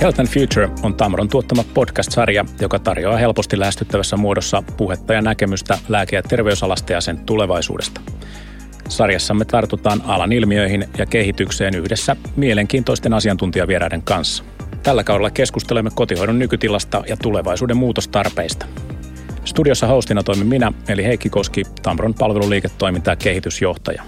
Health and Future on Tamron tuottama podcast-sarja, joka tarjoaa helposti lähestyttävässä muodossa puhetta ja näkemystä lääke- ja terveysalasta ja sen tulevaisuudesta. Sarjassamme tartutaan alan ilmiöihin ja kehitykseen yhdessä mielenkiintoisten asiantuntijavieraiden kanssa. Tällä kaudella keskustelemme kotihoidon nykytilasta ja tulevaisuuden muutostarpeista. Studiossa hostina toimin minä, eli Heikki Koski, Tamron palveluliiketoiminta- ja kehitysjohtaja.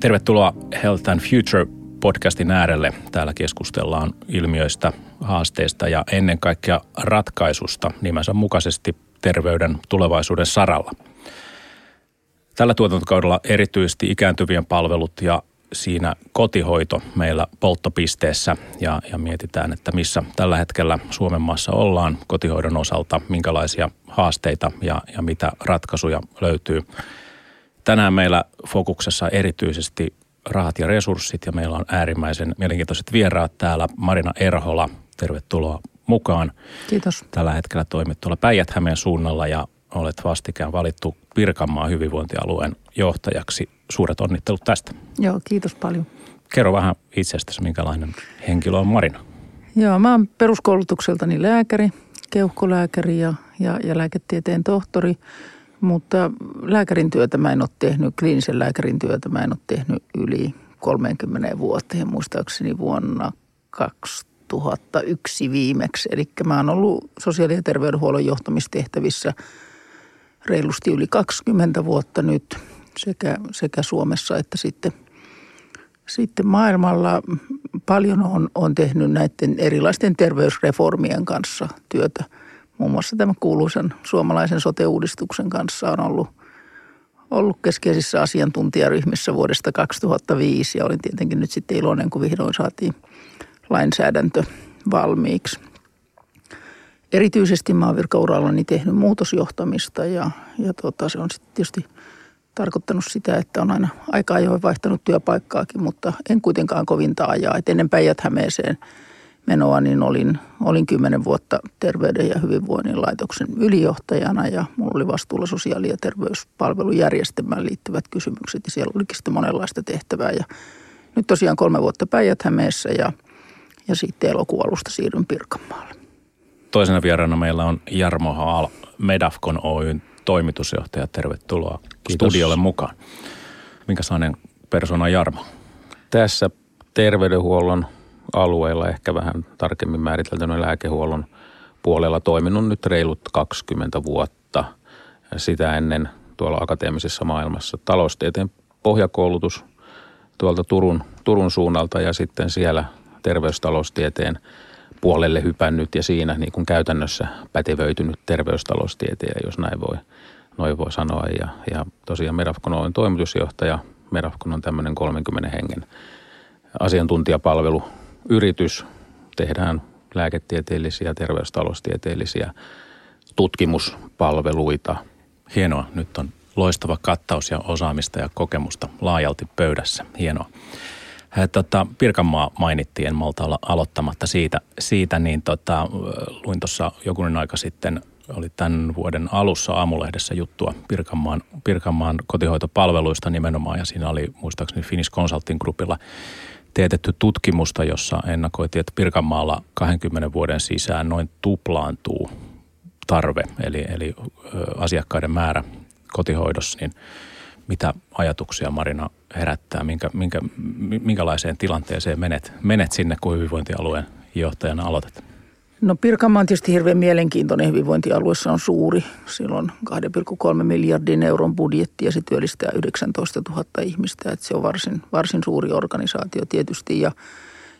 Tervetuloa Health and Future podcastin äärelle. Täällä keskustellaan ilmiöistä, haasteista ja ennen kaikkea ratkaisusta nimensä mukaisesti terveyden tulevaisuuden saralla. Tällä tuotantokaudella erityisesti ikääntyvien palvelut ja siinä kotihoito meillä polttopisteessä ja, ja mietitään, että missä tällä hetkellä Suomen maassa ollaan kotihoidon osalta, minkälaisia haasteita ja, ja mitä ratkaisuja löytyy. Tänään meillä fokuksessa erityisesti rahat ja resurssit ja meillä on äärimmäisen mielenkiintoiset vieraat täällä. Marina Erhola, tervetuloa mukaan. Kiitos. Tällä hetkellä toimit tuolla päijät suunnalla ja olet vastikään valittu Pirkanmaan hyvinvointialueen johtajaksi. Suuret onnittelut tästä. Joo, kiitos paljon. Kerro vähän itsestäsi, minkälainen henkilö on Marina. Joo, mä oon peruskoulutukseltani lääkäri, keuhkolääkäri ja, ja, ja lääketieteen tohtori – mutta lääkärin työtä mä en ole tehnyt, kliinisen lääkärin työtä mä en ole tehnyt yli 30 vuoteen, muistaakseni vuonna 2001 viimeksi. Eli mä oon ollut sosiaali- ja terveydenhuollon johtamistehtävissä reilusti yli 20 vuotta nyt sekä, sekä Suomessa että sitten, sitten maailmalla. Paljon on, on tehnyt näiden erilaisten terveysreformien kanssa työtä – muun muassa tämän kuuluisen suomalaisen sote-uudistuksen kanssa on ollut, ollut keskeisissä asiantuntijaryhmissä vuodesta 2005 ja olin tietenkin nyt sitten iloinen, kun vihdoin saatiin lainsäädäntö valmiiksi. Erityisesti mä oon virkaurallani tehnyt muutosjohtamista ja, ja tota, se on sitten tietysti tarkoittanut sitä, että on aina aika ajoin vaihtanut työpaikkaakin, mutta en kuitenkaan kovin taajaa. Et ennen Päijät-Hämeeseen – menoa, niin olin, olin kymmenen vuotta terveyden ja hyvinvoinnin laitoksen ylijohtajana ja mulla oli vastuulla sosiaali- ja terveyspalvelujärjestelmään liittyvät kysymykset ja siellä olikin sitten monenlaista tehtävää ja nyt tosiaan kolme vuotta päijät ja, ja sitten elokuun alusta siirryn Pirkanmaalle. Toisena vieraana meillä on Jarmo Haal, Medafcon Oyn toimitusjohtaja. Tervetuloa Kiitos. studiolle mukaan. Minkälainen persona Jarmo? Tässä terveydenhuollon alueella, ehkä vähän tarkemmin määriteltynä lääkehuollon puolella toiminut nyt reilut 20 vuotta. Sitä ennen tuolla akateemisessa maailmassa taloustieteen pohjakoulutus tuolta Turun, Turun suunnalta ja sitten siellä terveystaloustieteen puolelle hypännyt ja siinä niin kuin käytännössä pätevöitynyt terveystaloustieteen, jos näin voi, noin voi sanoa. Ja, ja tosiaan Merafkon on toimitusjohtaja. Merafkon on tämmöinen 30 hengen asiantuntijapalvelu yritys, tehdään lääketieteellisiä, terveystaloustieteellisiä tutkimuspalveluita. Hienoa. Nyt on loistava kattaus ja osaamista ja kokemusta laajalti pöydässä. Hienoa. Tota, Pirkanmaa mainittiin, en malta olla aloittamatta siitä, siitä niin tota, luin tuossa jokunen aika sitten, oli tämän vuoden alussa aamulehdessä juttua Pirkanmaan, Pirkanmaan kotihoitopalveluista nimenomaan, ja siinä oli muistaakseni Finnish Consulting Groupilla teetetty tutkimusta, jossa ennakoitiin, että Pirkanmaalla 20 vuoden sisään noin tuplaantuu tarve, eli, eli asiakkaiden määrä kotihoidossa, niin mitä ajatuksia Marina herättää, minkä, minkä, minkälaiseen tilanteeseen menet, menet sinne, kun hyvinvointialueen johtajana aloitat? No Pirkanmaa on tietysti hirveän mielenkiintoinen hyvinvointialueessa on suuri. Sillä on 2,3 miljardin euron budjetti ja se työllistää 19 000 ihmistä. Että se on varsin, varsin suuri organisaatio tietysti ja,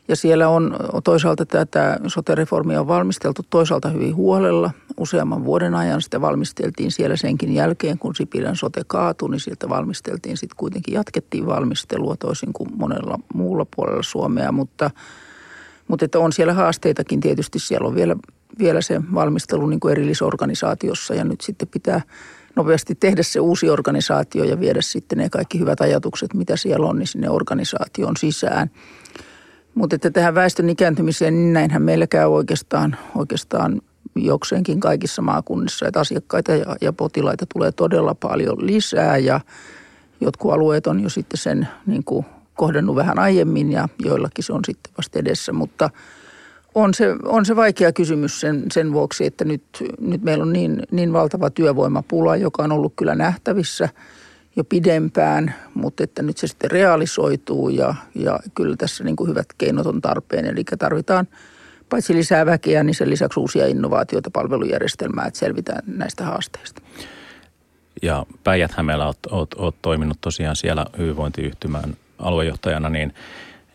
ja siellä on toisaalta tätä sote-reformia on valmisteltu toisaalta hyvin huolella. Useamman vuoden ajan sitä valmisteltiin siellä senkin jälkeen, kun Sipilän sote kaatui, niin sieltä valmisteltiin sitten kuitenkin jatkettiin valmistelua toisin kuin monella muulla puolella Suomea, mutta – mutta että on siellä haasteitakin tietysti. Siellä on vielä, vielä se valmistelu niin kuin erillisorganisaatiossa ja nyt sitten pitää nopeasti tehdä se uusi organisaatio ja viedä sitten ne kaikki hyvät ajatukset, mitä siellä on, niin sinne organisaation sisään. Mutta että tähän väestön ikääntymiseen, niin näinhän meillä käy oikeastaan, oikeastaan jokseenkin kaikissa maakunnissa, että asiakkaita ja, ja potilaita tulee todella paljon lisää ja jotkut alueet on jo sitten sen niin kuin kohdannut vähän aiemmin ja joillakin se on sitten vasta edessä, mutta on se, on se vaikea kysymys sen, sen vuoksi, että nyt, nyt meillä on niin, niin valtava työvoimapula, joka on ollut kyllä nähtävissä jo pidempään, mutta että nyt se sitten realisoituu ja, ja kyllä tässä niin kuin hyvät keinot on tarpeen. Eli tarvitaan paitsi lisää väkeä, niin sen lisäksi uusia innovaatioita palvelujärjestelmää, että selvitään näistä haasteista. Ja Päijät-Hämeellä olet, olet, olet toiminut tosiaan siellä hyvinvointiyhtymän aluejohtajana, niin,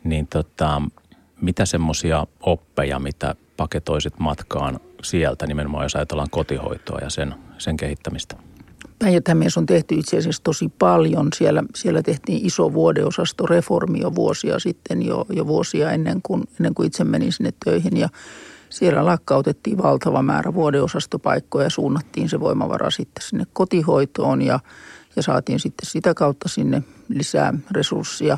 niin tota, mitä semmoisia oppeja, mitä paketoisit matkaan sieltä nimenomaan, jos ajatellaan kotihoitoa ja sen, sen kehittämistä? päijät on tehty itse asiassa tosi paljon. Siellä, siellä tehtiin iso vuodeosastoreformi jo vuosia sitten, jo, jo vuosia ennen kuin, ennen kuin itse menin sinne töihin. Ja siellä lakkautettiin valtava määrä vuodeosastopaikkoja ja suunnattiin se voimavara sitten sinne kotihoitoon ja, ja saatiin sitten sitä kautta sinne lisää resursseja.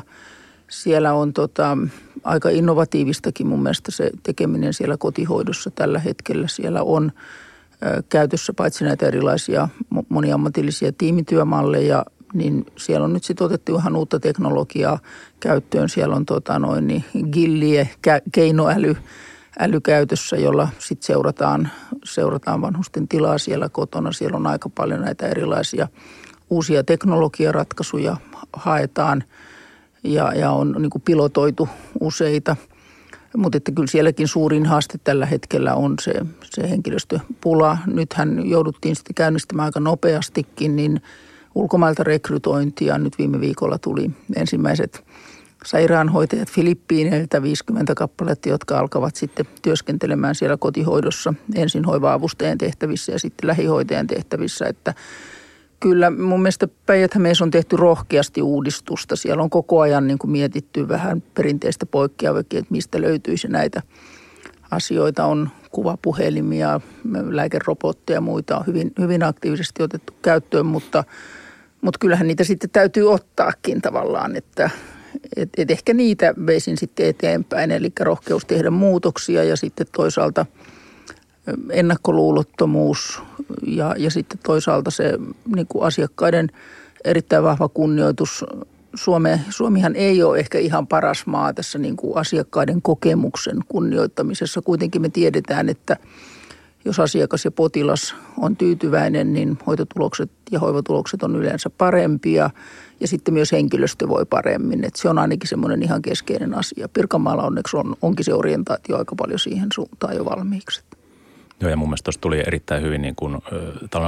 Siellä on tota, aika innovatiivistakin mun mielestä se tekeminen siellä kotihoidossa tällä hetkellä. Siellä on käytössä paitsi näitä erilaisia moniammatillisia tiimityömalleja, niin siellä on nyt sitten otettu ihan uutta teknologiaa käyttöön. Siellä on tota noin, niin gillie, keinoäly, älykäytössä, jolla sitten seurataan, seurataan vanhusten tilaa siellä kotona. Siellä on aika paljon näitä erilaisia uusia teknologiaratkaisuja haetaan ja, ja on niin kuin pilotoitu useita. Mutta että kyllä sielläkin suurin haaste tällä hetkellä on se, se henkilöstöpula. Nythän jouduttiin sitten käynnistämään aika nopeastikin, niin ulkomailta rekrytointia. Nyt viime viikolla tuli ensimmäiset sairaanhoitajat Filippiineiltä 50 kappaletta, jotka alkavat sitten työskentelemään siellä kotihoidossa ensin hoiva-avustajan tehtävissä ja sitten lähihoitajan tehtävissä, että kyllä mun mielestä päijät on tehty rohkeasti uudistusta. Siellä on koko ajan niin kuin mietitty vähän perinteistä poikkeavakin, että mistä löytyisi näitä asioita. On kuvapuhelimia, lääkerobotteja ja muita on hyvin, hyvin aktiivisesti otettu käyttöön, mutta, mutta kyllähän niitä sitten täytyy ottaakin tavallaan, että et, et ehkä niitä veisin sitten eteenpäin, eli rohkeus tehdä muutoksia ja sitten toisaalta ennakkoluulottomuus ja, ja sitten toisaalta se niin kuin asiakkaiden erittäin vahva kunnioitus. Suome, Suomihan ei ole ehkä ihan paras maa tässä niin kuin asiakkaiden kokemuksen kunnioittamisessa. Kuitenkin me tiedetään, että jos asiakas ja potilas on tyytyväinen, niin hoitotulokset ja hoivatulokset on yleensä parempia – ja sitten myös henkilöstö voi paremmin. Että se on ainakin semmoinen ihan keskeinen asia. Pirkanmaalla onneksi on, onkin se orientaatio aika paljon siihen suuntaan jo valmiiksi. Joo, ja mun mielestä tuossa tuli erittäin hyvin niin kuin,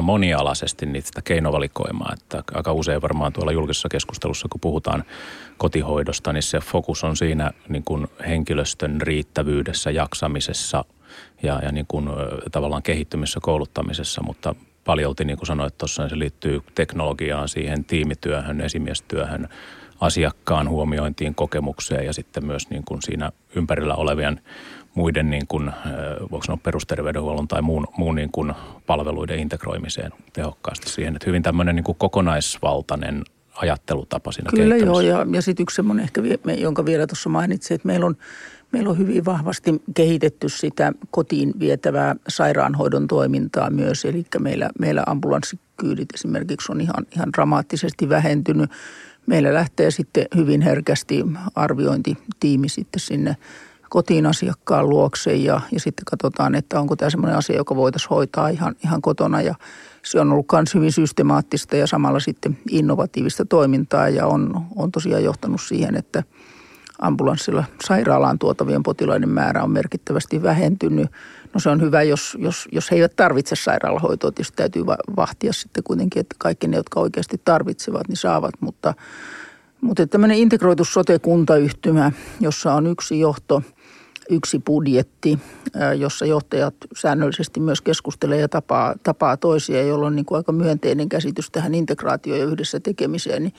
monialaisesti niitä keinovalikoimaa, että aika usein varmaan tuolla julkisessa keskustelussa, kun puhutaan kotihoidosta, niin se fokus on siinä niin kuin henkilöstön riittävyydessä, jaksamisessa ja, ja niin kuin, tavallaan kehittymisessä, kouluttamisessa, mutta paljolti, niin kuin sanoit tuossa, niin se liittyy teknologiaan, siihen tiimityöhön, esimiestyöhön, asiakkaan huomiointiin, kokemukseen ja sitten myös niin kuin siinä ympärillä olevien muiden niin kuin, voiko sanoa perusterveydenhuollon tai muun, muun niin kuin palveluiden integroimiseen tehokkaasti siihen. Että hyvin tämmöinen niin kuin kokonaisvaltainen ajattelutapa siinä Kyllä joo, ja, ja sitten yksi semmoinen ehkä, jonka vielä tuossa mainitsin, että meillä on Meillä on hyvin vahvasti kehitetty sitä kotiin vietävää sairaanhoidon toimintaa myös. Eli meillä, meillä ambulanssikyydit esimerkiksi on ihan, ihan dramaattisesti vähentynyt. Meillä lähtee sitten hyvin herkästi arviointitiimi sitten sinne kotiin asiakkaan luokse ja, ja sitten katsotaan, että onko tämä semmoinen asia, joka voitaisiin hoitaa ihan, ihan kotona ja se on ollut myös hyvin systemaattista ja samalla sitten innovatiivista toimintaa ja on, on tosiaan johtanut siihen, että – ambulanssilla sairaalaan tuotavien potilaiden määrä on merkittävästi vähentynyt. No se on hyvä, jos, jos, jos he eivät tarvitse sairaalahoitoa. Tietysti täytyy vahtia sitten kuitenkin, että kaikki ne, jotka oikeasti tarvitsevat, niin saavat. Mutta, mutta tämmöinen integroitu sote-kuntayhtymä, jossa on yksi johto, yksi budjetti, jossa johtajat säännöllisesti myös keskustelee ja tapaa, tapaa toisia, jolloin on niin kuin aika myönteinen käsitys tähän integraatioon ja yhdessä tekemiseen, niin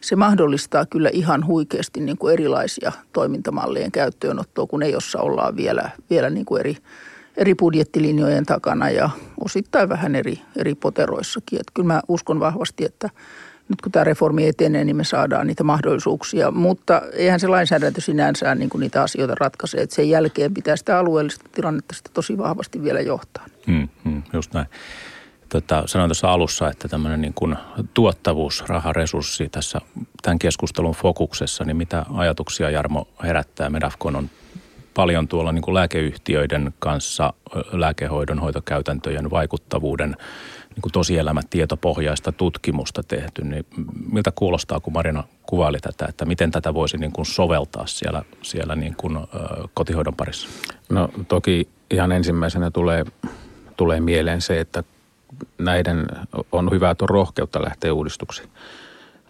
se mahdollistaa kyllä ihan huikeasti niin kuin erilaisia toimintamallien käyttöönottoa, kun ei jossa ollaan vielä, vielä niin kuin eri, eri budjettilinjojen takana ja osittain vähän eri, eri poteroissakin. Että kyllä mä uskon vahvasti, että nyt kun tämä reformi etenee, niin me saadaan niitä mahdollisuuksia. Mutta eihän se lainsäädäntö sinänsä niin kuin niitä asioita ratkaise. Että sen jälkeen pitää sitä alueellista tilannetta sitä tosi vahvasti vielä johtaa. Hmm, hmm, just näin. tota, sanoin tuossa alussa, että tämmöinen niin kuin tuottavuus, raharesurssi tässä tämän keskustelun fokuksessa, niin mitä ajatuksia Jarmo herättää? Medafcon on paljon tuolla niin kuin lääkeyhtiöiden kanssa lääkehoidon hoitokäytäntöjen vaikuttavuuden niin tosielämätietopohjaista tutkimusta tehty, niin miltä kuulostaa, kun Marina kuvaili tätä, että miten tätä voisi niin kuin soveltaa siellä, siellä niin kuin, ö, kotihoidon parissa? No toki ihan ensimmäisenä tulee, tulee mieleen se, että näiden on hyvä, että on rohkeutta lähteä uudistuksiin.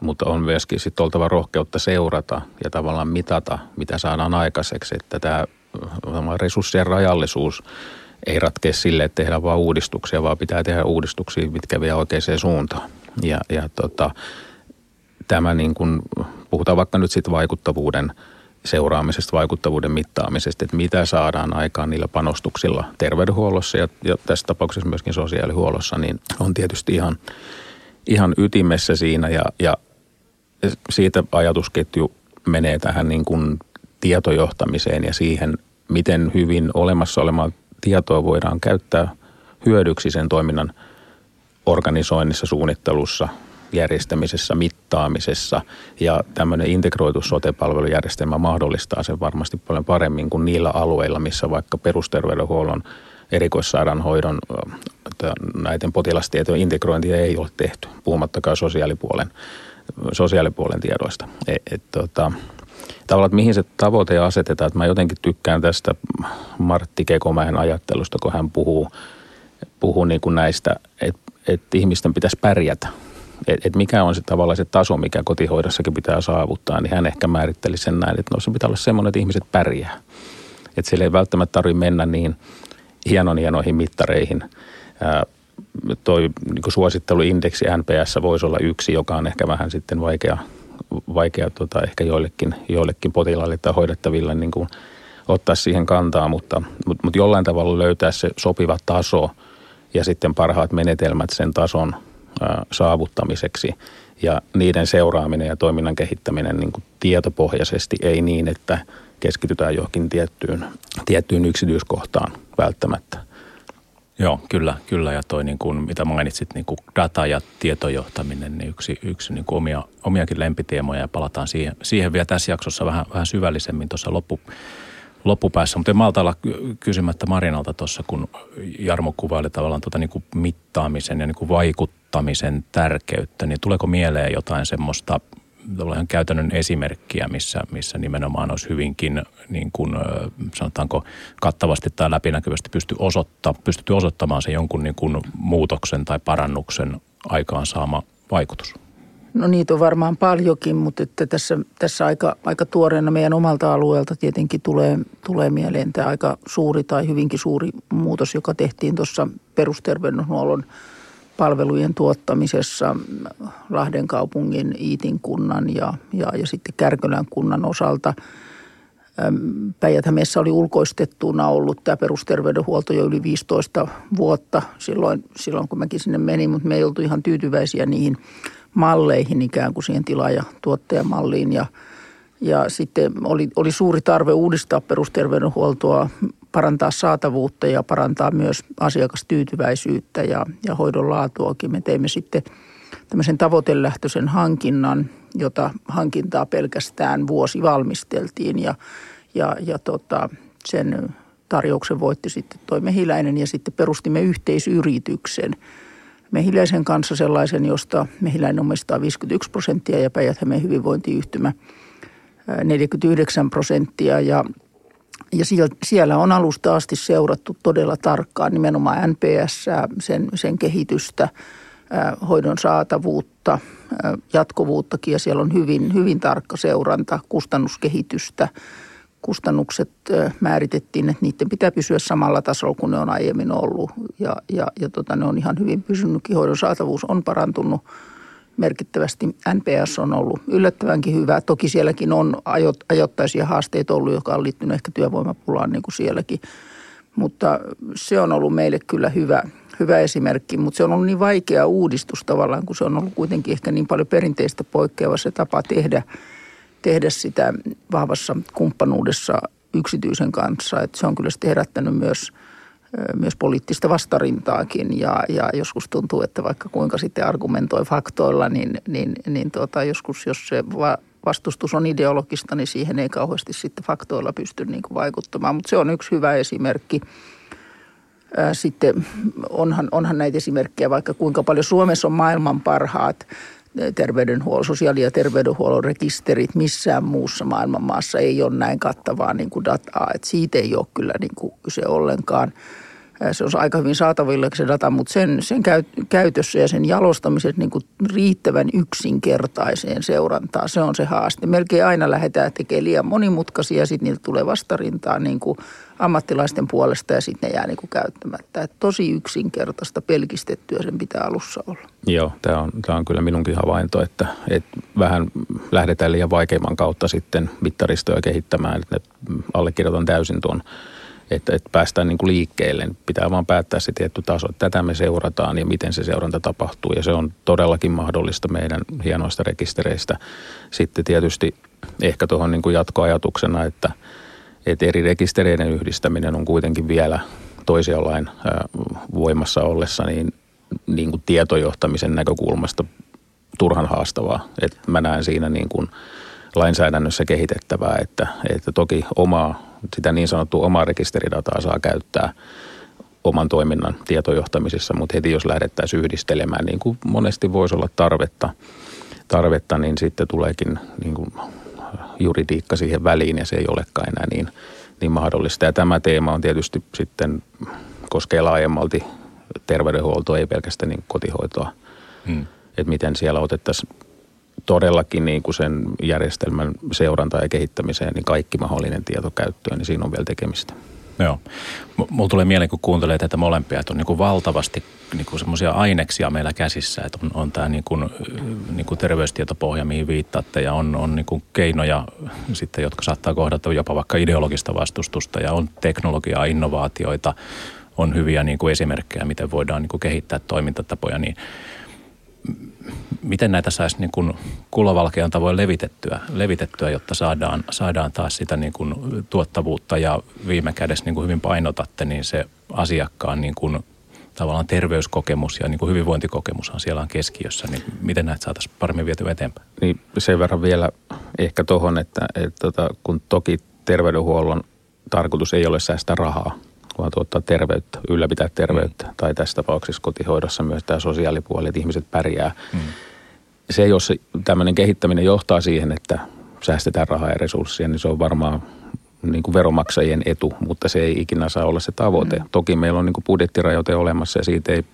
Mutta on myöskin sitten oltava rohkeutta seurata ja tavallaan mitata, mitä saadaan aikaiseksi. Että tämä resurssien rajallisuus ei ratkea sille, että tehdään vain uudistuksia, vaan pitää tehdä uudistuksia, mitkä vie oikeaan suuntaan. Ja, ja tota, tämä niin kuin, puhutaan vaikka nyt sitten vaikuttavuuden seuraamisesta, vaikuttavuuden mittaamisesta, että mitä saadaan aikaan niillä panostuksilla terveydenhuollossa ja, ja tässä tapauksessa myöskin sosiaalihuollossa, niin on tietysti ihan, ihan ytimessä siinä ja, ja siitä ajatusketju menee tähän niin kuin tietojohtamiseen ja siihen, miten hyvin olemassa olemaa tietoa voidaan käyttää hyödyksi sen toiminnan organisoinnissa, suunnittelussa, järjestämisessä, mittaamisessa ja tämmöinen integroitu sote-palvelujärjestelmä mahdollistaa sen varmasti paljon paremmin kuin niillä alueilla, missä vaikka perusterveydenhuollon erikoissairaanhoidon näiden potilastietojen integrointia ei ole tehty, puhumattakaan sosiaalipuolen, sosiaalipuolen tiedoista. Et, et, tota, tavallaan, että mihin se tavoite asetetaan. Että mä jotenkin tykkään tästä Martti Kekomäen ajattelusta, kun hän puhuu, puhuu niin kuin näistä, että, että ihmisten pitäisi pärjätä. Että et mikä on se tavallaan se taso, mikä kotihoidossakin pitää saavuttaa, niin hän ehkä määritteli sen näin, että no se pitää olla semmoinen, että ihmiset pärjää. Että sille ei välttämättä tarvitse mennä niin hienon hienoihin mittareihin. Ää, toi niin suositteluindeksi NPS voisi olla yksi, joka on ehkä vähän sitten vaikea vaikea tota, ehkä joillekin, joillekin potilaille tai hoidettaville niin kuin ottaa siihen kantaa, mutta, mutta, mutta jollain tavalla löytää se sopiva taso ja sitten parhaat menetelmät sen tason ää, saavuttamiseksi ja niiden seuraaminen ja toiminnan kehittäminen niin kuin tietopohjaisesti, ei niin, että keskitytään johonkin tiettyyn, tiettyyn yksityiskohtaan välttämättä. Joo, kyllä, kyllä. Ja toi niin kuin, mitä mainitsit, niin kuin data ja tietojohtaminen, niin yksi, yksi niin kuin omia, omiakin lempiteemoja ja palataan siihen, siihen vielä tässä jaksossa vähän, vähän syvällisemmin tuossa loppu, loppupäässä. Mutta en malta olla kysymättä Marinalta tuossa, kun Jarmo kuvaili tavallaan tuota niin kuin mittaamisen ja niin kuin vaikuttamisen tärkeyttä, niin tuleeko mieleen jotain semmoista tavallaan käytännön esimerkkiä, missä, missä nimenomaan olisi hyvinkin niin kuin, sanotaanko kattavasti tai läpinäkyvästi pysty osoittaa, pystytty osoittamaan se jonkun niin kuin muutoksen tai parannuksen aikaansaama vaikutus? No niitä on varmaan paljonkin, mutta että tässä, tässä aika, aika tuoreena meidän omalta alueelta tietenkin tulee, tulee mieleen tämä aika suuri tai hyvinkin suuri muutos, joka tehtiin tuossa perusterveydenhuollon – palvelujen tuottamisessa Lahden kaupungin, Iitin kunnan ja, ja, ja sitten Kärkölän kunnan osalta. päijät oli ulkoistettuna ollut tämä perusterveydenhuolto jo yli 15 vuotta silloin, silloin kun mäkin sinne menin, mutta me ei oltu ihan tyytyväisiä niihin malleihin ikään kuin siihen tilaaja-tuottajamalliin ja ja sitten oli, oli suuri tarve uudistaa perusterveydenhuoltoa parantaa saatavuutta ja parantaa myös asiakastyytyväisyyttä ja, ja hoidon laatuakin. Me teimme sitten tämmöisen tavoitelähtöisen hankinnan, jota hankintaa pelkästään vuosi valmisteltiin ja, ja, ja tota, sen tarjouksen voitti sitten toi Mehiläinen ja sitten perustimme yhteisyrityksen Mehiläisen kanssa sellaisen, josta Mehiläinen omistaa 51 prosenttia ja päijät hyvinvointiyhtymä 49 prosenttia ja ja siellä on alusta asti seurattu todella tarkkaan nimenomaan NPS, sen, sen kehitystä, hoidon saatavuutta, jatkuvuuttakin ja siellä on hyvin, hyvin tarkka seuranta kustannuskehitystä. Kustannukset määritettiin, että niiden pitää pysyä samalla tasolla kuin ne on aiemmin ollut ja, ja, ja tota, ne on ihan hyvin pysynytkin. Hoidon saatavuus on parantunut – merkittävästi. NPS on ollut yllättävänkin hyvä. Toki sielläkin on ajoittaisia haasteita ollut, joka on liittynyt ehkä työvoimapulaan niin kuin sielläkin. Mutta se on ollut meille kyllä hyvä, hyvä esimerkki, mutta se on ollut niin vaikea uudistus tavallaan, kun se on ollut kuitenkin ehkä niin paljon perinteistä poikkeava se tapa tehdä, tehdä sitä vahvassa kumppanuudessa yksityisen kanssa. Että se on kyllä sitten herättänyt myös myös poliittista vastarintaakin ja, ja joskus tuntuu, että vaikka kuinka sitten argumentoi faktoilla, niin, niin, niin tuota, joskus jos se va, vastustus on ideologista, niin siihen ei kauheasti sitten faktoilla pysty niin kuin vaikuttamaan. Mutta se on yksi hyvä esimerkki. Sitten onhan, onhan näitä esimerkkejä vaikka kuinka paljon Suomessa on maailman parhaat terveydenhuollon, sosiaali- ja terveydenhuollon rekisterit missään muussa maailman maassa ei ole näin kattavaa niin kuin dataa. että siitä ei ole kyllä niin kuin kyse ollenkaan – se on aika hyvin saatavilla se data, mutta sen, sen käytössä ja sen jalostamisessa niin riittävän yksinkertaiseen seurantaan, se on se haaste. Melkein aina lähdetään tekemään liian monimutkaisia ja sitten niitä tulee vastarintaan niin kuin ammattilaisten puolesta ja sitten ne jää niin kuin käyttämättä. Et tosi yksinkertaista, pelkistettyä sen pitää alussa olla. Joo, tämä on, on kyllä minunkin havainto, että, että vähän lähdetään liian vaikeimman kautta sitten mittaristoja kehittämään. Että allekirjoitan täysin tuon että, että päästään niin kuin liikkeelle. Pitää vaan päättää se tietty taso, että tätä me seurataan ja miten se seuranta tapahtuu. Ja se on todellakin mahdollista meidän hienoista rekistereistä. Sitten tietysti ehkä tuohon niin kuin jatkoajatuksena, että, että eri rekistereiden yhdistäminen on kuitenkin vielä toisiolain voimassa ollessa niin, niin kuin tietojohtamisen näkökulmasta turhan haastavaa. Että mä näen siinä niin kuin lainsäädännössä kehitettävää, että, että toki omaa sitä niin sanottua omaa rekisteridataa saa käyttää oman toiminnan tietojohtamisessa, mutta heti jos lähdettäisiin yhdistelemään, niin kuin monesti voisi olla tarvetta, tarvetta niin sitten tuleekin niin kuin juridiikka siihen väliin ja se ei olekaan enää niin, niin mahdollista. Ja tämä teema on tietysti sitten, koskee laajemmalti terveydenhuoltoa, ei pelkästään niin kotihoitoa. Hmm. Että miten siellä otettaisiin todellakin niin kuin sen järjestelmän seuranta ja kehittämiseen, niin kaikki mahdollinen tieto käyttöön, niin siinä on vielä tekemistä. Joo. Mulla tulee mieleen, kun kuuntelee tätä molempia, että on niin kuin valtavasti niin kuin semmoisia aineksia meillä käsissä, että on, on tämä niin kuin, niin kuin terveystietopohja, mihin viittaatte, ja on, on niin kuin keinoja sitten, jotka saattaa kohdata jopa vaikka ideologista vastustusta, ja on teknologiaa, innovaatioita, on hyviä niin kuin esimerkkejä, miten voidaan niin kuin kehittää toimintatapoja, niin miten näitä saisi niin kuin kulovalkean tavoin levitettyä, levitettyä jotta saadaan, saadaan taas sitä niin kuin tuottavuutta ja viime kädessä niin kuin hyvin painotatte, niin se asiakkaan niin kuin tavallaan terveyskokemus ja niin kuin hyvinvointikokemushan siellä on keskiössä, niin miten näitä saataisiin paremmin vietyä eteenpäin? Niin sen verran vielä ehkä tuohon, että, että tota, kun toki terveydenhuollon tarkoitus ei ole säästää rahaa, vaan tuottaa terveyttä, ylläpitää terveyttä. Mm. Tai tässä tapauksessa kotihoidossa myös tämä sosiaalipuoli, että ihmiset pärjää. Mm. Se, jos tämmöinen kehittäminen johtaa siihen, että säästetään rahaa ja resursseja, niin se on varmaan niin kuin veromaksajien etu, mutta se ei ikinä saa olla se tavoite. Mm. Toki meillä on niin kuin budjettirajoite olemassa ja siitä ei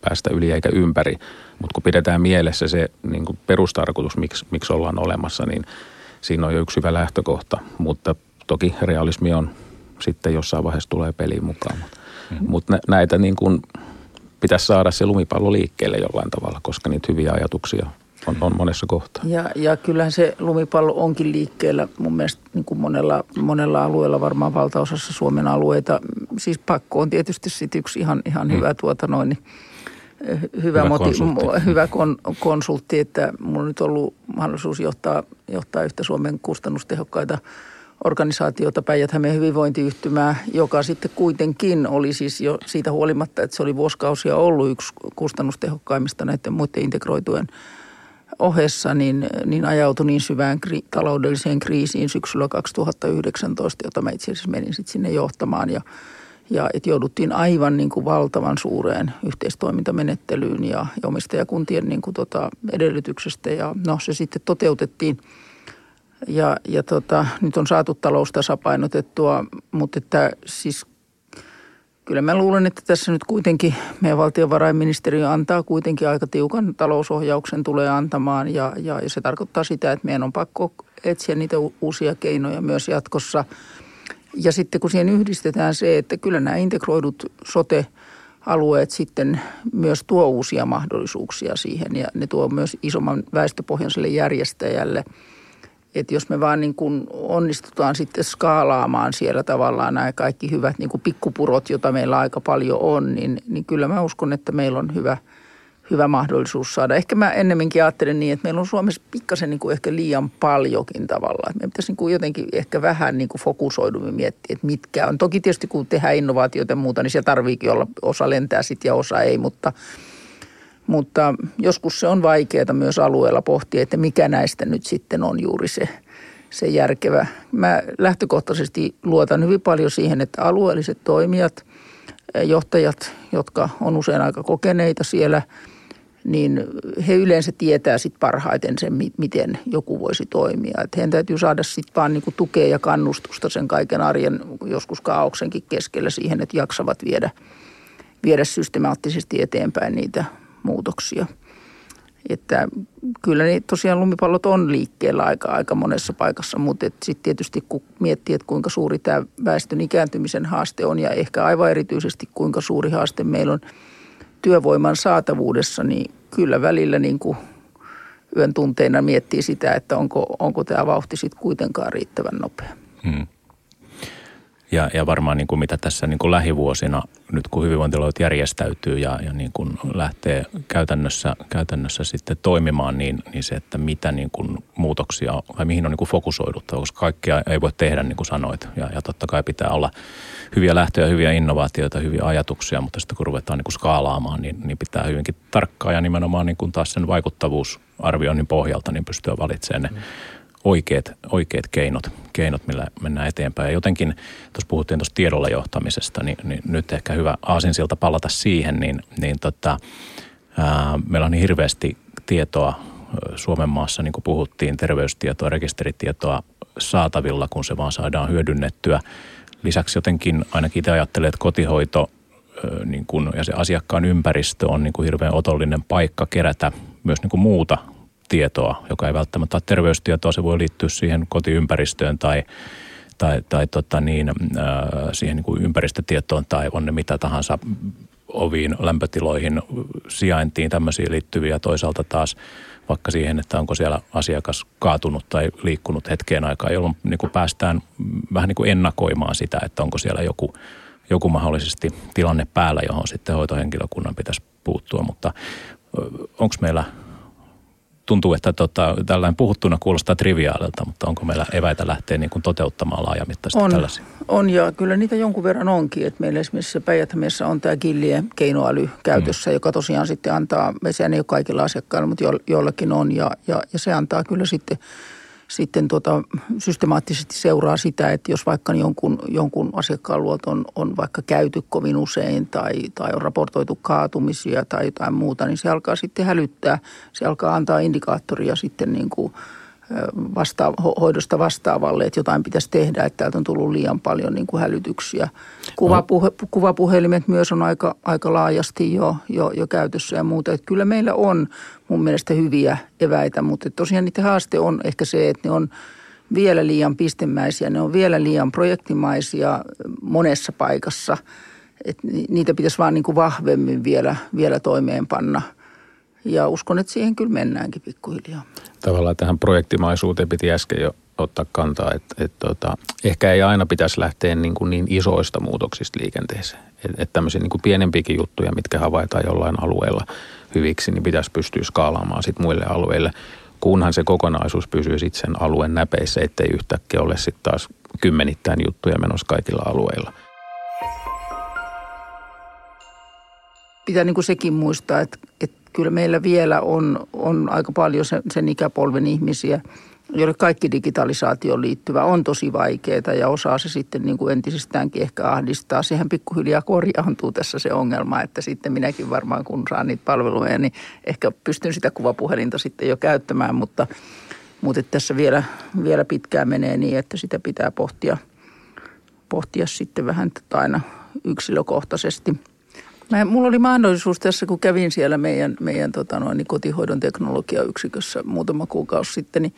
päästä yli eikä ympäri, mutta kun pidetään mielessä se niin kuin perustarkoitus, miksi, miksi ollaan olemassa, niin siinä on jo yksi hyvä lähtökohta. Mutta toki realismi on sitten jossain vaiheessa tulee peliin mukaan. Mm-hmm. Mutta näitä niin kuin pitäisi saada se lumipallo liikkeelle jollain tavalla, koska niitä hyviä ajatuksia on, on monessa kohtaa. Ja, ja kyllähän se lumipallo onkin liikkeellä mun mielestä niin kuin monella, monella alueella, varmaan valtaosassa Suomen alueita. Siis pakko on tietysti sitten yksi ihan, ihan mm. hyvä tuota noin, niin eh, hyvä, hyvä, moti, konsultti. hyvä kon, konsultti, että mulla on nyt ollut mahdollisuus johtaa, johtaa yhtä Suomen kustannustehokkaita – organisaatiota Päijät-Hämeen hyvinvointiyhtymää, joka sitten kuitenkin oli siis jo siitä huolimatta, että se oli vuosikausia ollut yksi kustannustehokkaimmista näiden muiden integroitujen ohessa, niin, niin ajautui niin syvään kri- taloudelliseen kriisiin syksyllä 2019, jota mä itse asiassa menin sitten sinne johtamaan ja ja että jouduttiin aivan niin kuin valtavan suureen yhteistoimintamenettelyyn ja, ja omistajakuntien niin kuin tota edellytyksestä. Ja no se sitten toteutettiin – ja, ja tota, nyt on saatu talous tasapainotettua, mutta että siis kyllä mä luulen, että tässä nyt kuitenkin meidän valtiovarainministeriö antaa kuitenkin aika tiukan talousohjauksen tulee antamaan ja, ja, ja se tarkoittaa sitä, että meidän on pakko etsiä niitä uusia keinoja myös jatkossa. Ja sitten kun siihen yhdistetään se, että kyllä nämä integroidut sote alueet sitten myös tuo uusia mahdollisuuksia siihen ja ne tuo myös isomman väestöpohjan sille järjestäjälle – että jos me vaan niin kuin onnistutaan sitten skaalaamaan siellä tavallaan nämä kaikki hyvät niin pikkupurot, joita meillä aika paljon on, niin, niin kyllä mä uskon, että meillä on hyvä, hyvä mahdollisuus saada. Ehkä mä ennemminkin ajattelen niin, että meillä on Suomessa pikkasen niin kuin ehkä liian paljonkin tavallaan. Meidän pitäisi niin kuin jotenkin ehkä vähän niin kuin fokusoidummin miettiä, että mitkä on. Toki tietysti kun tehdään innovaatioita ja muuta, niin siellä tarviikin olla, osa lentää sitten ja osa ei, mutta, mutta joskus se on vaikeaa myös alueella pohtia, että mikä näistä nyt sitten on juuri se, se järkevä. Mä lähtökohtaisesti luotan hyvin paljon siihen, että alueelliset toimijat, johtajat, jotka on usein aika kokeneita siellä – niin he yleensä tietää sit parhaiten sen, miten joku voisi toimia. Että heidän täytyy saada sitten vaan niinku tukea ja kannustusta sen kaiken arjen, joskus kaauksenkin keskellä siihen, että jaksavat viedä, viedä systemaattisesti eteenpäin niitä muutoksia. Että kyllä niin tosiaan lumipallot on liikkeellä aika, aika monessa paikassa, mutta sitten tietysti kun miettii, että kuinka suuri tämä väestön ikääntymisen haaste on ja ehkä aivan erityisesti kuinka suuri haaste meillä on – työvoiman saatavuudessa, niin kyllä välillä niin kuin yön tunteina miettii sitä, että onko, onko tämä vauhti sitten kuitenkaan riittävän nopea. Hmm. Ja, ja varmaan niin kuin mitä tässä niin kuin lähivuosina, nyt kun hyvinvointialueet järjestäytyy ja, ja niin kuin lähtee käytännössä, käytännössä sitten toimimaan, niin, niin se, että mitä niin kuin muutoksia vai mihin on niin kuin fokusoiduttava, koska kaikkea ei voi tehdä niin kuin sanoit. Ja, ja totta kai pitää olla hyviä lähtöjä, hyviä innovaatioita, hyviä ajatuksia, mutta sitten kun ruvetaan niin kuin skaalaamaan, niin, niin pitää hyvinkin tarkkaa ja nimenomaan niin kuin taas sen vaikuttavuusarvioinnin pohjalta niin pystyä valitsemaan ne mm oikeat, oikeat keinot, keinot, millä mennään eteenpäin. Ja jotenkin, tuossa puhuttiin tuosta tiedolla johtamisesta, niin, niin nyt ehkä hyvä aasinsilta palata siihen, niin, niin tota, ää, meillä on niin hirveästi tietoa Suomen maassa, niin kuin puhuttiin, terveystietoa, rekisteritietoa saatavilla, kun se vaan saadaan hyödynnettyä. Lisäksi jotenkin ainakin itse ajattelen, että kotihoito niin kun, ja se asiakkaan ympäristö on niin hirveän otollinen paikka kerätä myös niin muuta tietoa, joka ei välttämättä ole terveystietoa, se voi liittyä siihen kotiympäristöön tai, tai, tai tota niin, äh, siihen niin kuin ympäristötietoon tai on ne mitä tahansa oviin, lämpötiloihin, sijaintiin, tämmöisiin liittyviä. Toisaalta taas vaikka siihen, että onko siellä asiakas kaatunut tai liikkunut hetkeen aikaa, jolloin niin kuin päästään vähän niin kuin ennakoimaan sitä, että onko siellä joku, joku mahdollisesti tilanne päällä, johon sitten hoitohenkilökunnan pitäisi puuttua. Mutta onko meillä tuntuu, että tota, tällainen puhuttuna kuulostaa triviaalilta, mutta onko meillä eväitä lähteä niin kuin toteuttamaan laajamittaisesti on, tällaisia? On ja kyllä niitä jonkun verran onkin. Että meillä esimerkiksi päijät on tämä Gillien keinoäly käytössä, mm. joka tosiaan sitten antaa, sehän ei ole kaikilla asiakkailla, mutta jo, joillakin on ja, ja, ja se antaa kyllä sitten – sitten tota, systemaattisesti seuraa sitä, että jos vaikka jonkun, jonkun asiakkaan luot on, on vaikka käyty kovin usein tai, tai on raportoitu kaatumisia tai jotain muuta, niin se alkaa sitten hälyttää. Se alkaa antaa indikaattoria sitten niin kuin – vasta, hoidosta vastaavalle, että jotain pitäisi tehdä, että täältä on tullut liian paljon niin kuin hälytyksiä. Kuvapuhe, kuvapuhelimet myös on aika, aika laajasti jo, jo, jo käytössä ja muuta. Että kyllä meillä on mun mielestä hyviä eväitä, mutta tosiaan niiden haaste on ehkä se, että ne on vielä liian pistemäisiä, ne on vielä liian projektimaisia monessa paikassa. Että niitä pitäisi vaan niin kuin vahvemmin vielä, vielä toimeenpanna – ja uskon, että siihen kyllä mennäänkin pikkuhiljaa. Tavallaan tähän projektimaisuuteen piti äsken jo ottaa kantaa, että, että, että ehkä ei aina pitäisi lähteä niin, kuin niin isoista muutoksista liikenteeseen. Että, että tämmöisiä niin kuin pienempiäkin juttuja, mitkä havaitaan jollain alueella hyviksi, niin pitäisi pystyä skaalaamaan sitten muille alueille, kunhan se kokonaisuus pysyy sitten sen alueen näpeissä, ettei yhtäkkiä ole sitten taas kymmenittäin juttuja menossa kaikilla alueilla. Pitää niin kuin sekin muistaa, että, että kyllä meillä vielä on, on aika paljon sen, sen ikäpolven ihmisiä, joille kaikki digitalisaatioon liittyvä on tosi vaikeaa ja osaa se sitten niin kuin entisestäänkin ehkä ahdistaa. Siihen pikkuhiljaa korjaantuu tässä se ongelma, että sitten minäkin varmaan kun saan niitä palveluja, niin ehkä pystyn sitä kuvapuhelinta sitten jo käyttämään, mutta, mutta tässä vielä, vielä pitkään menee niin, että sitä pitää pohtia, pohtia sitten vähän aina yksilökohtaisesti – Mä, mulla oli mahdollisuus tässä, kun kävin siellä meidän, meidän tota noin, niin kotihoidon teknologiayksikössä muutama kuukausi sitten, niin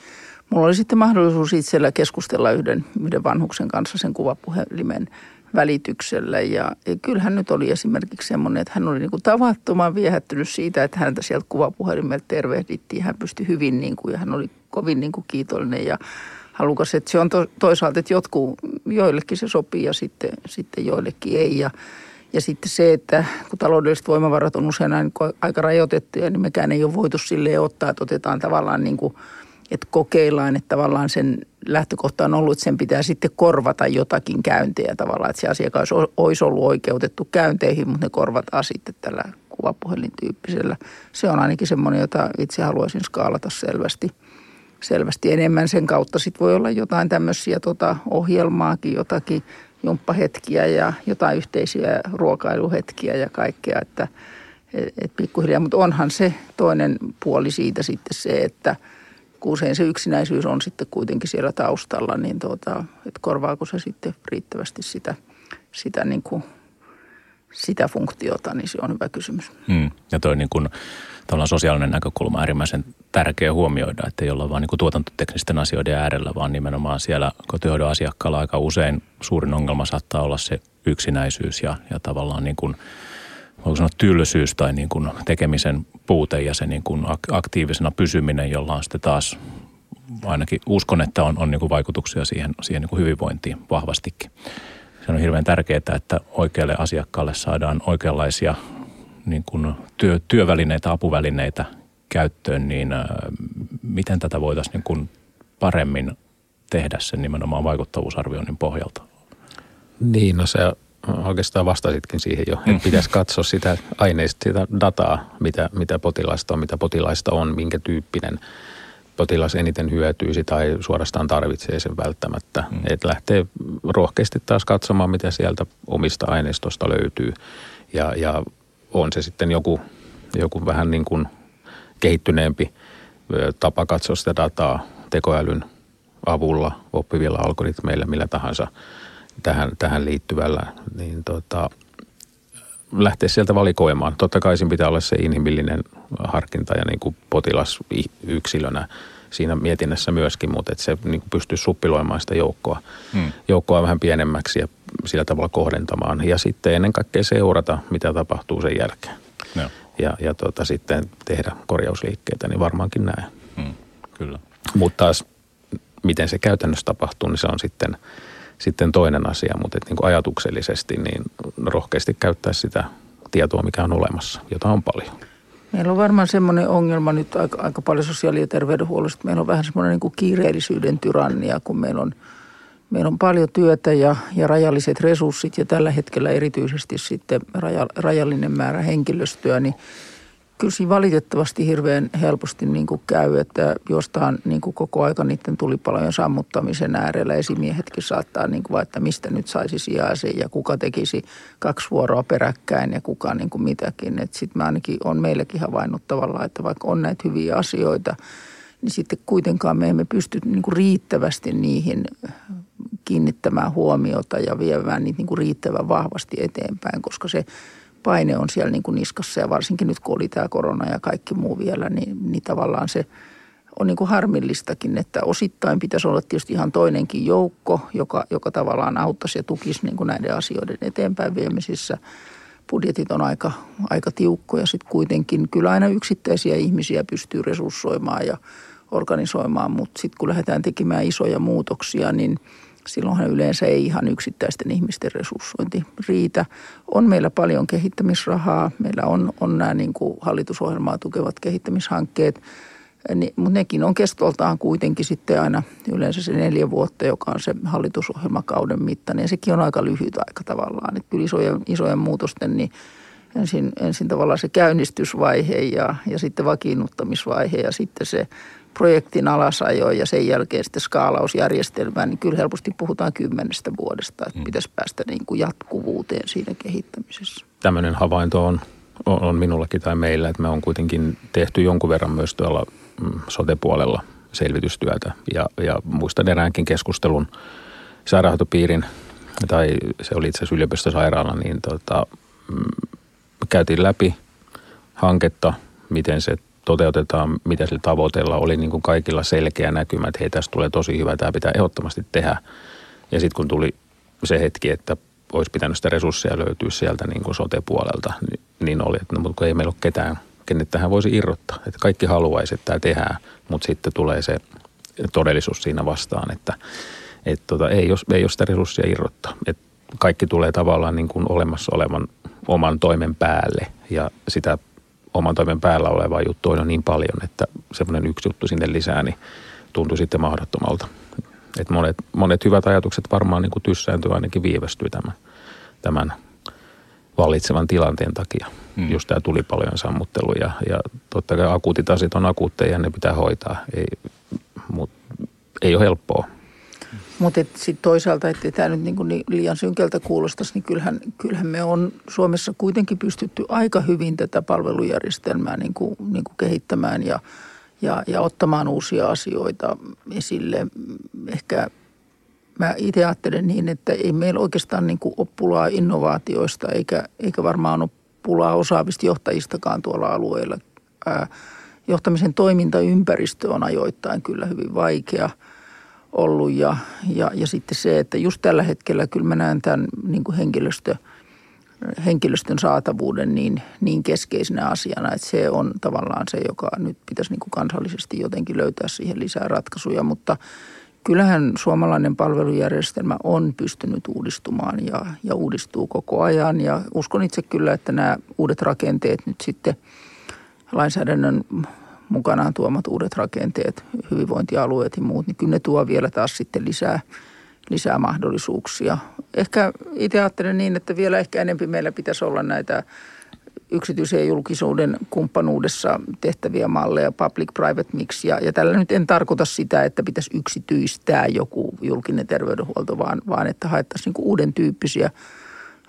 mulla oli sitten mahdollisuus itsellä keskustella yhden, yhden vanhuksen kanssa sen kuvapuhelimen välityksellä. Ja, ja kyllähän nyt oli esimerkiksi semmoinen, että hän oli niin kuin tavattoman viehättynyt siitä, että häntä sieltä kuvapuhelimelta tervehdittiin. Hän pystyi hyvin niin kuin, ja hän oli kovin niin kuin kiitollinen ja halukas. Että se on to, toisaalta, että jotkut, joillekin se sopii ja sitten, sitten joillekin ei. Ja, Ja sitten se, että kun taloudelliset voimavarat on usein aika rajoitettuja, niin mekään ei ole voitu silleen ottaa, että otetaan tavallaan niin kuin, että kokeillaan, että tavallaan sen lähtökohta on ollut, että sen pitää sitten korvata jotakin käyntejä tavallaan, että se asiakas olisi ollut oikeutettu käynteihin, mutta ne korvataan sitten tällä kuvapuhelintyyppisellä. Se on ainakin semmoinen, jota itse haluaisin skaalata selvästi, selvästi enemmän. Sen kautta sitten voi olla jotain tämmöisiä tota, ohjelmaakin, jotakin jumppahetkiä ja jotain yhteisiä ruokailuhetkiä ja kaikkea, että et, et pikkuhiljaa. Mutta onhan se toinen puoli siitä sitten se, että usein se yksinäisyys on sitten kuitenkin siellä taustalla, niin tuota, että korvaako se sitten riittävästi sitä, sitä niin kuin sitä funktiota, niin se on hyvä kysymys. Hmm. Ja toi niin kuin, sosiaalinen näkökulma äärimmäisen tärkeä huomioida, että ei olla vain niin tuotantoteknisten asioiden äärellä, vaan nimenomaan siellä kotihoidon asiakkaalla aika usein suurin ongelma saattaa olla se yksinäisyys ja, ja tavallaan niin kuin, voiko sanoa tylsyys tai niin kuin tekemisen puute ja se niin kuin aktiivisena pysyminen, jolla on sitten taas ainakin uskon, että on, on niin kuin vaikutuksia siihen, siihen niin kuin hyvinvointiin vahvastikin se on hirveän tärkeää, että oikealle asiakkaalle saadaan oikeanlaisia niin kuin työ, työvälineitä, apuvälineitä käyttöön, niin äh, miten tätä voitaisiin niin kuin paremmin tehdä sen nimenomaan vaikuttavuusarvioinnin pohjalta? Niin, no se oikeastaan vastasitkin siihen jo, että mm. pitäisi katsoa sitä aineista, sitä dataa, mitä, mitä potilaista on, mitä potilaista on, minkä tyyppinen – potilas eniten hyötyisi tai suorastaan tarvitsee sen välttämättä. Mm. Että lähtee rohkeasti taas katsomaan, mitä sieltä omista aineistosta löytyy. Ja, ja on se sitten joku, joku vähän niin kuin kehittyneempi tapa katsoa sitä dataa tekoälyn avulla, oppivilla algoritmeilla, millä tahansa tähän, tähän liittyvällä, niin tota, lähteä sieltä valikoimaan. Totta kai siinä pitää olla se inhimillinen harkinta ja niin kuin potilas yksilönä siinä mietinnässä myöskin, mutta että se niin kuin pystyy suppiloimaan sitä joukkoa, hmm. joukkoa vähän pienemmäksi ja sillä tavalla kohdentamaan. Ja sitten ennen kaikkea seurata, mitä tapahtuu sen jälkeen. No. Ja, ja tota, sitten tehdä korjausliikkeitä, niin varmaankin näin. Hmm. Kyllä. Mutta taas, miten se käytännössä tapahtuu, niin se on sitten – sitten toinen asia, mutta että niin kuin ajatuksellisesti niin rohkeasti käyttää sitä tietoa, mikä on olemassa, jota on paljon. Meillä on varmaan semmoinen ongelma nyt aika, aika paljon sosiaali- ja terveydenhuollosta. Meillä on vähän semmoinen niin kuin kiireellisyyden tyrannia, kun meillä on, meillä on paljon työtä ja, ja rajalliset resurssit ja tällä hetkellä erityisesti sitten raja, rajallinen määrä henkilöstöä, niin – kyllä siinä valitettavasti hirveän helposti niin kuin käy, että jostain niin kuin koko aika niiden tulipalojen sammuttamisen äärellä esimiehetkin saattaa niin kuin, että mistä nyt saisi sijaisen ja kuka tekisi kaksi vuoroa peräkkäin ja kuka niin kuin mitäkin. Sitten mä ainakin on meillekin havainnut tavallaan, että vaikka on näitä hyviä asioita, niin sitten kuitenkaan me emme pysty niin kuin riittävästi niihin kiinnittämään huomiota ja viemään niitä niin kuin riittävän vahvasti eteenpäin, koska se – paine on siellä niin kuin niskassa ja varsinkin nyt kun oli tämä korona ja kaikki muu vielä, niin, niin tavallaan se on niin kuin harmillistakin, että osittain pitäisi olla tietysti ihan toinenkin joukko, joka, joka tavallaan auttaisi ja tukisi niin kuin näiden asioiden eteenpäin viemisissä. Budjetit on aika, aika tiukkoja sitten kuitenkin. Kyllä aina yksittäisiä ihmisiä pystyy resurssoimaan ja organisoimaan, mutta sitten kun lähdetään tekemään isoja muutoksia, niin – silloinhan yleensä ei ihan yksittäisten ihmisten resurssointi riitä. On meillä paljon kehittämisrahaa, meillä on, on nämä niin kuin hallitusohjelmaa tukevat kehittämishankkeet, niin, mutta nekin on kestoltaan kuitenkin sitten aina yleensä se neljä vuotta, joka on se hallitusohjelmakauden mittainen. Ja sekin on aika lyhyt aika tavallaan. Että kyllä isojen, isojen muutosten, niin ensin, ensin tavallaan se käynnistysvaihe ja, ja sitten vakiinnuttamisvaihe ja sitten se projektin alasajo ja sen jälkeen sitten skaalausjärjestelmään, niin kyllä helposti puhutaan kymmenestä vuodesta, että mm. pitäisi päästä niin kuin jatkuvuuteen siinä kehittämisessä. Tämmöinen havainto on, on minullakin tai meillä, että me on kuitenkin tehty jonkun verran myös tuolla mm, sote-puolella selvitystyötä. Ja, ja muistan eräänkin keskustelun sairaanhoitopiirin, tai se oli itse asiassa yliopistosairaala, niin tota, mm, käytiin läpi hanketta, miten se toteutetaan, mitä sillä tavoitella, oli niin kuin kaikilla selkeä näkymä, että hei tästä tulee tosi hyvä, tämä pitää ehdottomasti tehdä. Ja sitten kun tuli se hetki, että olisi pitänyt sitä resursseja löytyä sieltä niin kuin sote-puolelta, niin, niin oli, että no, mutta ei meillä ole ketään, kenet tähän voisi irrottaa. Että kaikki haluaisi, että tämä tehdään, mutta sitten tulee se todellisuus siinä vastaan, että et tota, ei, jos, ei ole sitä resursseja irrottaa. Et kaikki tulee tavallaan niin kuin olemassa olevan oman toimen päälle ja sitä oman toimen päällä olevaa juttua on niin paljon, että semmoinen yksi juttu sinne lisää, niin tuntui sitten mahdottomalta. Et monet, monet hyvät ajatukset varmaan niin kuin tyssääntyy ainakin viivästyy tämän, tämän vallitsevan tilanteen takia. Hmm. Just tämä tulipalojen sammuttelu ja, ja totta kai akuutit asiat on akuutteja ja ne pitää hoitaa. Ei, mut, ei ole helppoa. Mutta sitten toisaalta, että tämä nyt niin kuin liian synkältä kuulostaisi, niin kyllähän, kyllähän me on Suomessa kuitenkin pystytty aika hyvin tätä palvelujärjestelmää niin kuin, niin kuin kehittämään ja, ja, ja ottamaan uusia asioita esille. Ehkä mä itse ajattelen niin, että ei meillä oikeastaan niin kuin ole pulaa innovaatioista eikä, eikä varmaan ole pulaa osaavista johtajistakaan tuolla alueella. Ää, johtamisen toimintaympäristö on ajoittain kyllä hyvin vaikea – ollut ja, ja, ja sitten se, että just tällä hetkellä kyllä mä näen tämän niin kuin henkilöstö, henkilöstön saatavuuden niin, niin keskeisenä asiana, että se on tavallaan se, joka nyt pitäisi niin kuin kansallisesti jotenkin löytää siihen lisää ratkaisuja, mutta kyllähän suomalainen palvelujärjestelmä on pystynyt uudistumaan ja, ja uudistuu koko ajan. Ja uskon itse kyllä, että nämä uudet rakenteet nyt sitten lainsäädännön mukanaan tuomat uudet rakenteet, hyvinvointialueet ja muut, niin kyllä ne tuo vielä taas sitten lisää, lisää mahdollisuuksia. Ehkä itse ajattelen niin, että vielä ehkä enemmän meillä pitäisi olla näitä yksityisen ja julkisuuden kumppanuudessa tehtäviä malleja, public-private mix. Ja, ja tällä nyt en tarkoita sitä, että pitäisi yksityistää joku julkinen terveydenhuolto, vaan, vaan että haettaisiin niin uuden tyyppisiä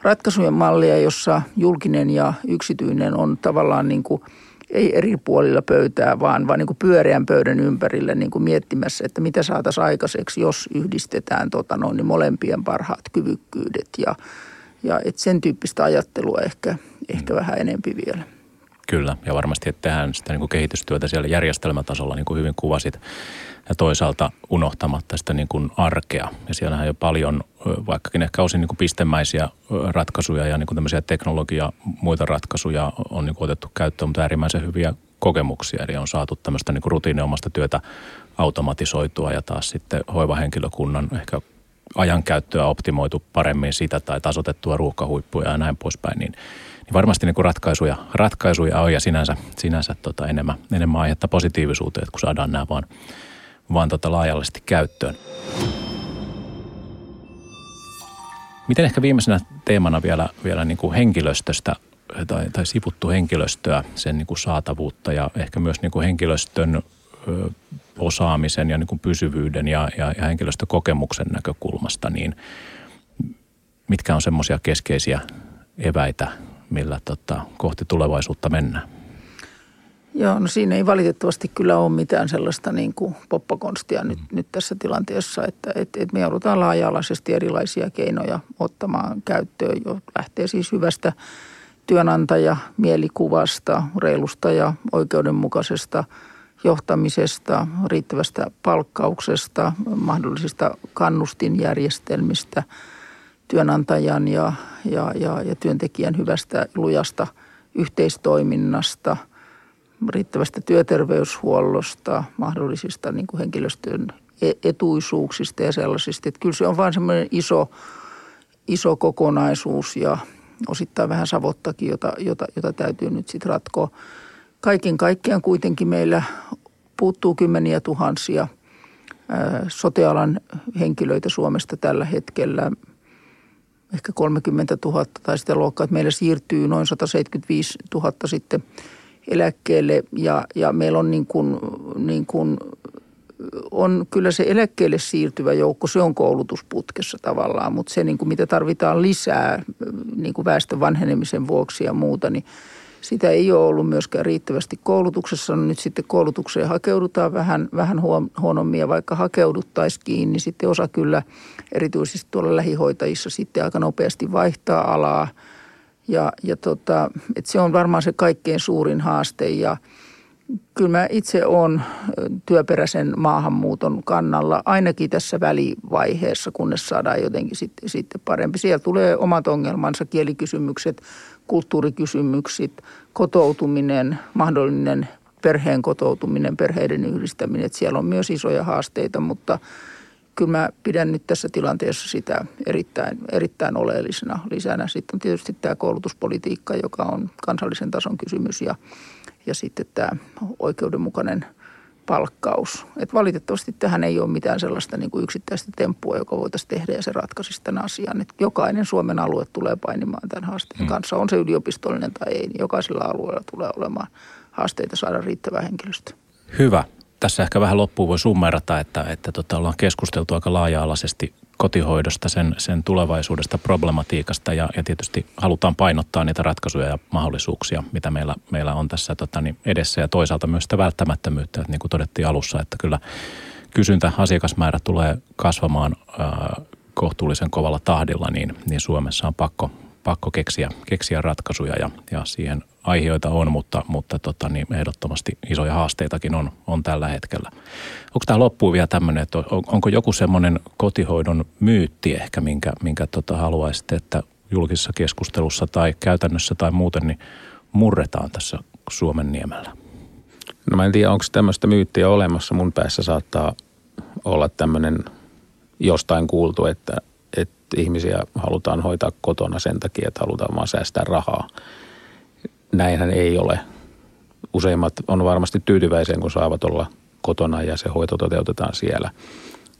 ratkaisujen mallia, jossa julkinen ja yksityinen on tavallaan niin kuin – ei eri puolilla pöytää, vaan, vaan niin kuin pyöreän pöydän ympärille niin kuin miettimässä, että mitä saataisiin aikaiseksi, jos yhdistetään tota noin, niin molempien parhaat kyvykkyydet. Ja, ja et sen tyyppistä ajattelua ehkä, ehkä mm. vähän enempi vielä. Kyllä, ja varmasti että tehdään sitä niin kuin kehitystyötä siellä järjestelmätasolla, niin kuin hyvin kuvasit, ja toisaalta unohtamatta sitä niin kuin arkea. Ja siellähän on jo paljon, vaikkakin ehkä osin niin kuin pistemäisiä ratkaisuja ja niin kuin tämmöisiä teknologia, muita ratkaisuja on niin kuin otettu käyttöön, mutta äärimmäisen hyviä kokemuksia. Eli on saatu tämmöistä niin kuin rutiiniomasta työtä automatisoitua ja taas sitten hoivahenkilökunnan ehkä ajankäyttöä optimoitu paremmin sitä tai tasotettua ruuhkahuippuja ja näin poispäin, niin niin varmasti niin kuin ratkaisuja, ratkaisuja on ja sinänsä, sinänsä tota enemmän, enemmän aihetta positiivisuuteen, kun saadaan nämä vaan, vaan tota laajallisesti käyttöön. Miten ehkä viimeisenä teemana vielä, vielä niin kuin henkilöstöstä tai, tai sivuttu henkilöstöä, sen niin kuin saatavuutta ja ehkä myös niin kuin henkilöstön ö, osaamisen ja niin kuin pysyvyyden ja, ja, ja henkilöstökokemuksen näkökulmasta, niin mitkä on semmoisia keskeisiä eväitä millä tota, kohti tulevaisuutta mennään? Joo, no siinä ei valitettavasti kyllä ole mitään sellaista niin kuin poppakonstia nyt, mm. nyt tässä tilanteessa, että et, et me joudutaan laaja-alaisesti erilaisia keinoja ottamaan käyttöön, jo lähtee siis hyvästä työnantaja mielikuvasta, reilusta ja oikeudenmukaisesta johtamisesta, riittävästä palkkauksesta, mahdollisista kannustinjärjestelmistä – työnantajan ja, ja, ja, ja työntekijän hyvästä lujasta yhteistoiminnasta, riittävästä työterveyshuollosta, mahdollisista niin kuin henkilöstön e-, etuisuuksista ja sellaisista. Että kyllä se on vain semmoinen iso, iso kokonaisuus ja osittain vähän savottakin, jota, jota, jota täytyy nyt sitten ratkoa. Kaiken kaikkiaan kuitenkin meillä puuttuu kymmeniä tuhansia sotealan henkilöitä Suomesta tällä hetkellä – ehkä 30 000 tai sitä luokkaa, että meillä siirtyy noin 175 000 sitten eläkkeelle ja, ja meillä on niin kuin, niin kuin, on kyllä se eläkkeelle siirtyvä joukko, se on koulutusputkessa tavallaan, mutta se niin kuin mitä tarvitaan lisää niin kuin väestön vanhenemisen vuoksi ja muuta, niin sitä ei ole ollut myöskään riittävästi koulutuksessa. No nyt sitten koulutukseen hakeudutaan vähän, vähän huonommin ja vaikka hakeuduttaisiin, niin sitten osa kyllä erityisesti tuolla lähihoitajissa sitten aika nopeasti vaihtaa alaa. Ja, ja tota, että se on varmaan se kaikkein suurin haaste ja kyllä mä itse olen työperäisen maahanmuuton kannalla ainakin tässä välivaiheessa, kunnes saadaan jotenkin sitten, sitten parempi. Siellä tulee omat ongelmansa, kielikysymykset, kulttuurikysymykset, kotoutuminen, mahdollinen perheen kotoutuminen, perheiden yhdistäminen. Että siellä on myös isoja haasteita, mutta kyllä mä pidän nyt tässä tilanteessa sitä erittäin, erittäin oleellisena lisänä. Sitten on tietysti tämä koulutuspolitiikka, joka on kansallisen tason kysymys ja, ja sitten tämä oikeudenmukainen palkkaus. Et valitettavasti tähän ei ole mitään sellaista niin kuin yksittäistä temppua, joka voitaisiin tehdä ja se ratkaisisi tämän asian. Et jokainen Suomen alue tulee painimaan tämän haasteen hmm. kanssa. On se yliopistollinen tai ei, niin jokaisella alueella tulee olemaan haasteita saada riittävää henkilöstöä. Hyvä tässä ehkä vähän loppuun voi summerata, että, että tota, ollaan keskusteltu aika laaja-alaisesti kotihoidosta, sen, sen tulevaisuudesta, problematiikasta ja, ja tietysti halutaan painottaa niitä ratkaisuja ja mahdollisuuksia, mitä meillä, meillä on tässä tota, niin edessä. Ja toisaalta myös sitä välttämättömyyttä, että niin kuin todettiin alussa, että kyllä kysyntä, asiakasmäärä tulee kasvamaan ää, kohtuullisen kovalla tahdilla, niin, niin Suomessa on pakko, pakko keksiä, keksiä ratkaisuja ja, ja siihen aiheita on, mutta, mutta tota, niin ehdottomasti isoja haasteitakin on, on tällä hetkellä. Onko tämä loppuun vielä tämmöinen, että on, onko joku semmoinen kotihoidon myytti ehkä, minkä, minkä tota haluaisitte, että julkisessa keskustelussa tai käytännössä tai muuten niin murretaan tässä Suomen niemellä? No mä en tiedä, onko tämmöistä myyttiä olemassa. Mun päässä saattaa olla tämmöinen jostain kuultu, että, että ihmisiä halutaan hoitaa kotona sen takia, että halutaan vaan säästää rahaa näinhän ei ole. Useimmat on varmasti tyytyväisiä, kun saavat olla kotona ja se hoito toteutetaan siellä.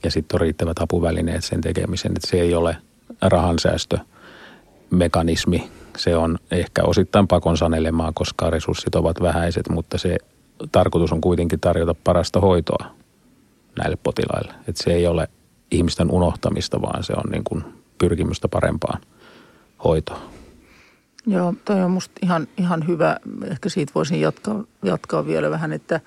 Ja sitten on riittävät apuvälineet sen tekemiseen, että se ei ole rahansäästömekanismi. Se on ehkä osittain pakon sanelemaa, koska resurssit ovat vähäiset, mutta se tarkoitus on kuitenkin tarjota parasta hoitoa näille potilaille. Että se ei ole ihmisten unohtamista, vaan se on niin kuin pyrkimystä parempaan hoitoon. Joo, toi on musta ihan, ihan hyvä. Ehkä siitä voisin jatkaa, jatkaa vielä vähän, että,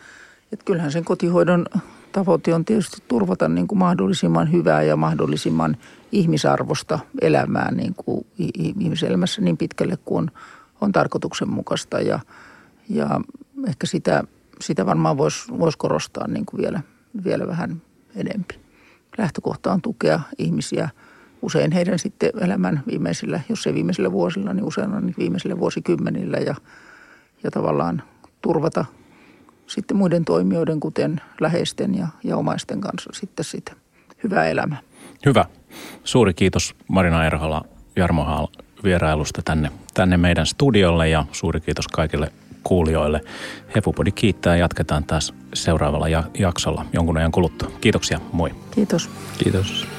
että kyllähän sen kotihoidon tavoite on tietysti turvata niin kuin mahdollisimman hyvää ja mahdollisimman ihmisarvosta elämää niin kuin ihmiselämässä niin pitkälle kuin on tarkoituksenmukaista. Ja, ja ehkä sitä, sitä varmaan voisi vois korostaa niin kuin vielä, vielä vähän enempi. Lähtökohta on tukea ihmisiä – usein heidän sitten elämän viimeisillä, jos ei viimeisillä vuosilla, niin usein on viimeisillä vuosikymmenillä ja, ja tavallaan turvata sitten muiden toimijoiden, kuten läheisten ja, ja omaisten kanssa sitten sitä hyvää elämää. Hyvä. Suuri kiitos Marina Erhola, Jarmo Haal vierailusta tänne, tänne meidän studiolle ja suuri kiitos kaikille kuulijoille. Hepupodi kiittää ja jatketaan taas seuraavalla jaksolla jonkun ajan kuluttua. Kiitoksia, moi. Kiitos. Kiitos.